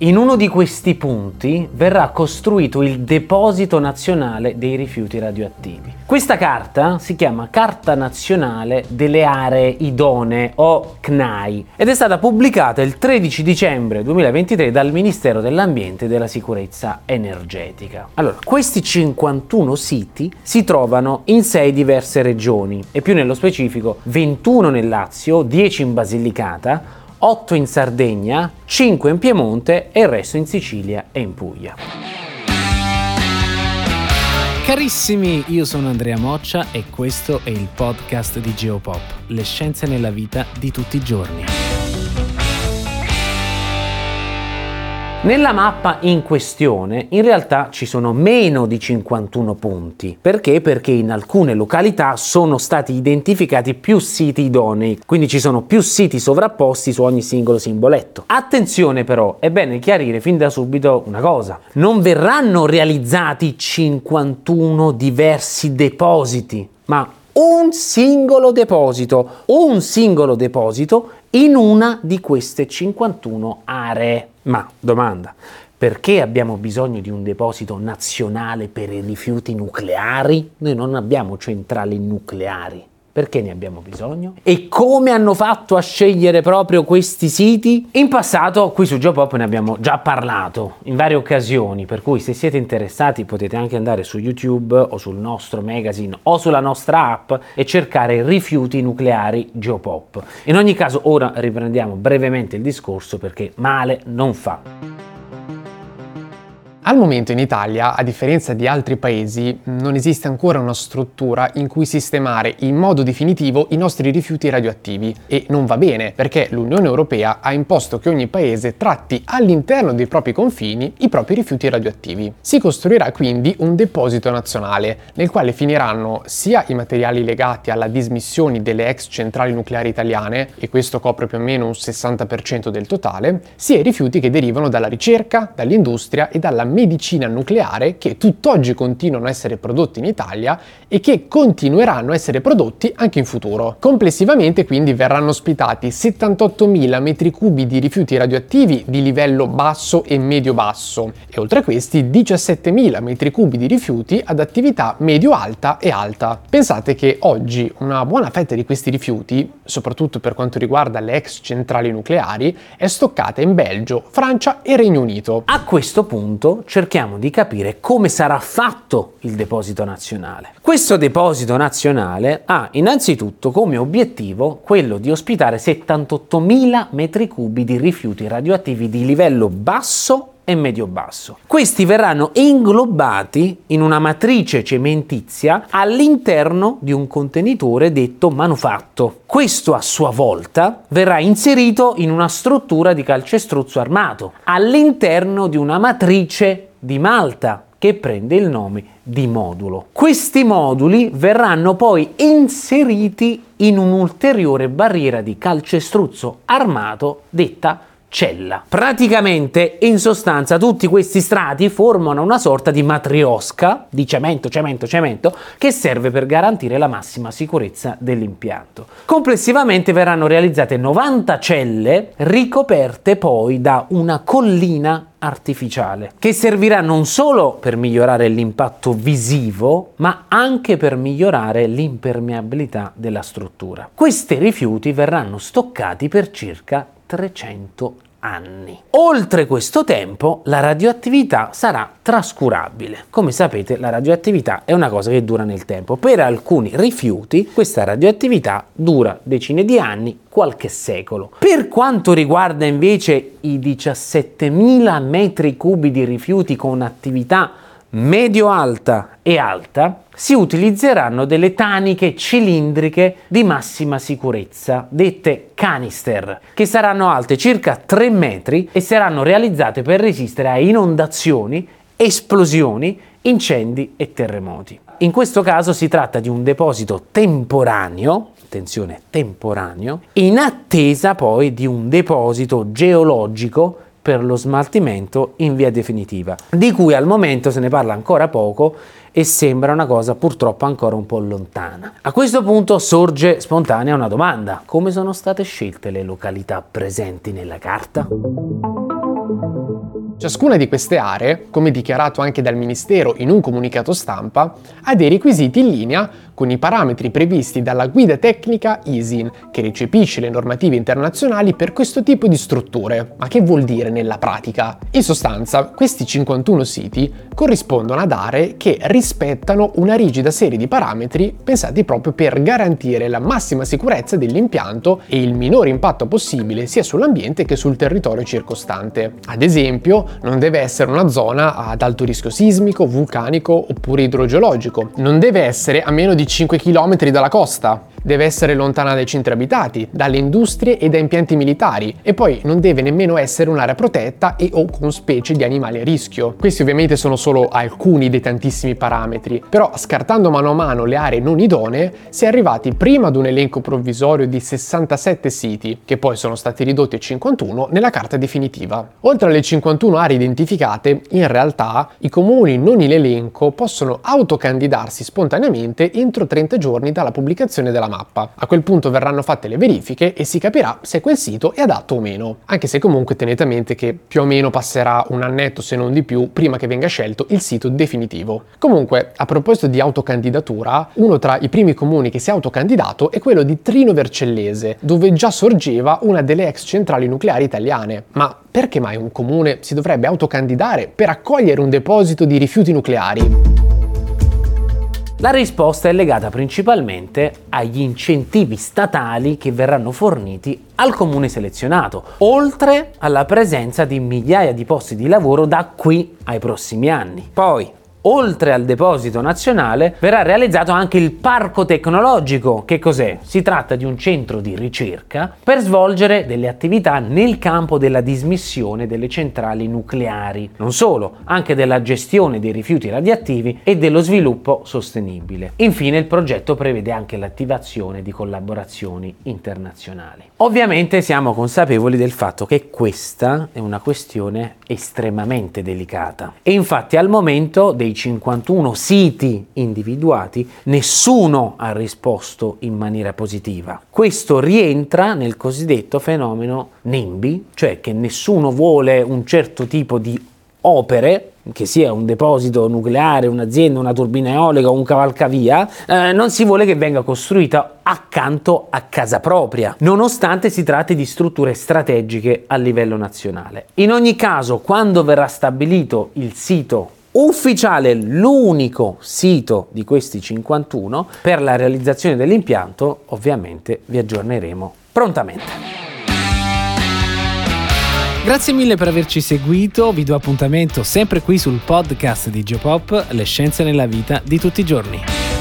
In uno di questi punti verrà costruito il Deposito Nazionale dei Rifiuti Radioattivi. Questa carta si chiama Carta Nazionale delle Aree Idonee o CNAI ed è stata pubblicata il 13 dicembre 2023 dal Ministero dell'Ambiente e della Sicurezza Energetica. Allora, questi 51 siti si trovano in 6 diverse regioni e più nello specifico 21 nel Lazio, 10 in Basilicata, 8 in Sardegna, 5 in Piemonte e il resto in Sicilia e in Puglia. Carissimi, io sono Andrea Moccia e questo è il podcast di Geopop, le scienze nella vita di tutti i giorni. Nella mappa in questione in realtà ci sono meno di 51 punti. Perché? Perché in alcune località sono stati identificati più siti idonei, quindi ci sono più siti sovrapposti su ogni singolo simboletto. Attenzione però, è bene chiarire fin da subito una cosa. Non verranno realizzati 51 diversi depositi, ma un singolo deposito, un singolo deposito in una di queste 51 aree. Ma domanda, perché abbiamo bisogno di un deposito nazionale per i rifiuti nucleari? Noi non abbiamo centrali nucleari. Perché ne abbiamo bisogno? E come hanno fatto a scegliere proprio questi siti? In passato qui su Geopop ne abbiamo già parlato in varie occasioni, per cui se siete interessati potete anche andare su YouTube o sul nostro magazine o sulla nostra app e cercare rifiuti nucleari Geopop. In ogni caso ora riprendiamo brevemente il discorso perché male non fa. Al momento in Italia, a differenza di altri paesi, non esiste ancora una struttura in cui sistemare in modo definitivo i nostri rifiuti radioattivi e non va bene perché l'Unione Europea ha imposto che ogni paese tratti all'interno dei propri confini i propri rifiuti radioattivi. Si costruirà quindi un deposito nazionale nel quale finiranno sia i materiali legati alla dismissione delle ex centrali nucleari italiane, e questo copre più o meno un 60% del totale, sia i rifiuti che derivano dalla ricerca, dall'industria e dalla medicina nucleare che tutt'oggi continuano a essere prodotti in Italia e che continueranno a essere prodotti anche in futuro. Complessivamente quindi verranno ospitati 78.000 metri cubi di rifiuti radioattivi di livello basso e medio-basso e oltre a questi 17.000 metri cubi di rifiuti ad attività medio-alta e alta. Pensate che oggi una buona fetta di questi rifiuti, soprattutto per quanto riguarda le ex centrali nucleari, è stoccata in Belgio, Francia e Regno Unito. A questo punto cerchiamo di capire come sarà fatto il deposito nazionale. Questo deposito nazionale ha innanzitutto come obiettivo quello di ospitare 78.000 metri cubi di rifiuti radioattivi di livello basso e medio-basso. Questi verranno inglobati in una matrice cementizia all'interno di un contenitore detto manufatto. Questo a sua volta verrà inserito in una struttura di calcestruzzo armato all'interno di una matrice di Malta che prende il nome di modulo. Questi moduli verranno poi inseriti in un'ulteriore barriera di calcestruzzo armato detta cella. Praticamente, in sostanza, tutti questi strati formano una sorta di matriosca di cemento, cemento, cemento che serve per garantire la massima sicurezza dell'impianto. Complessivamente verranno realizzate 90 celle ricoperte poi da una collina artificiale che servirà non solo per migliorare l'impatto visivo ma anche per migliorare l'impermeabilità della struttura. Questi rifiuti verranno stoccati per circa 300 anni. Oltre questo tempo la radioattività sarà trascurabile. Come sapete la radioattività è una cosa che dura nel tempo. Per alcuni rifiuti questa radioattività dura decine di anni, qualche secolo. Per quanto riguarda invece i 17.000 metri cubi di rifiuti con attività medio-alta e alta, si utilizzeranno delle taniche cilindriche di massima sicurezza, dette canister, che saranno alte circa 3 metri e saranno realizzate per resistere a inondazioni, esplosioni, incendi e terremoti. In questo caso si tratta di un deposito temporaneo, attenzione, temporaneo, in attesa poi di un deposito geologico per lo smaltimento in via definitiva, di cui al momento se ne parla ancora poco e sembra una cosa purtroppo ancora un po' lontana. A questo punto sorge spontanea una domanda, come sono state scelte le località presenti nella carta? Ciascuna di queste aree, come dichiarato anche dal Ministero in un comunicato stampa, ha dei requisiti in linea con i parametri previsti dalla guida tecnica ISIN, che recepisce le normative internazionali per questo tipo di strutture. Ma che vuol dire nella pratica? In sostanza, questi 51 siti corrispondono ad aree che rispettano una rigida serie di parametri pensati proprio per garantire la massima sicurezza dell'impianto e il minore impatto possibile sia sull'ambiente che sul territorio circostante. Ad esempio, non deve essere una zona ad alto rischio sismico, vulcanico oppure idrogeologico. Non deve essere a meno di 5 km dalla costa deve essere lontana dai centri abitati, dalle industrie e da impianti militari e poi non deve nemmeno essere un'area protetta e o con specie di animali a rischio. Questi ovviamente sono solo alcuni dei tantissimi parametri, però scartando mano a mano le aree non idonee si è arrivati prima ad un elenco provvisorio di 67 siti, che poi sono stati ridotti a 51 nella carta definitiva. Oltre alle 51 aree identificate, in realtà i comuni non in elenco possono autocandidarsi spontaneamente entro 30 giorni dalla pubblicazione della mappa. A quel punto verranno fatte le verifiche e si capirà se quel sito è adatto o meno, anche se comunque tenete a mente che più o meno passerà un annetto se non di più prima che venga scelto il sito definitivo. Comunque, a proposito di autocandidatura, uno tra i primi comuni che si è autocandidato è quello di Trino Vercellese, dove già sorgeva una delle ex centrali nucleari italiane. Ma perché mai un comune si dovrebbe autocandidare per accogliere un deposito di rifiuti nucleari? La risposta è legata principalmente agli incentivi statali che verranno forniti al comune selezionato, oltre alla presenza di migliaia di posti di lavoro da qui ai prossimi anni. Poi, oltre al deposito nazionale, verrà realizzato anche il parco tecnologico. Che cos'è? Si tratta di un centro di ricerca per svolgere delle attività nel campo della dismissione delle centrali nucleari. Non solo, anche della gestione dei rifiuti radioattivi e dello sviluppo sostenibile. Infine il progetto prevede anche l'attivazione di collaborazioni internazionali. Ovviamente siamo consapevoli del fatto che questa è una questione estremamente delicata e infatti al momento dei 51 siti individuati, nessuno ha risposto in maniera positiva. Questo rientra nel cosiddetto fenomeno NIMBY, cioè che nessuno vuole un certo tipo di opere che sia un deposito nucleare, un'azienda, una turbina eolica un cavalcavia, eh, non si vuole che venga costruita accanto a casa propria, nonostante si tratti di strutture strategiche a livello nazionale. In ogni caso, quando verrà stabilito il sito ufficiale, l'unico sito di questi 51, per la realizzazione dell'impianto ovviamente vi aggiorneremo prontamente. Grazie mille per averci seguito, vi do appuntamento sempre qui sul podcast di Geopop, le scienze nella vita di tutti i giorni.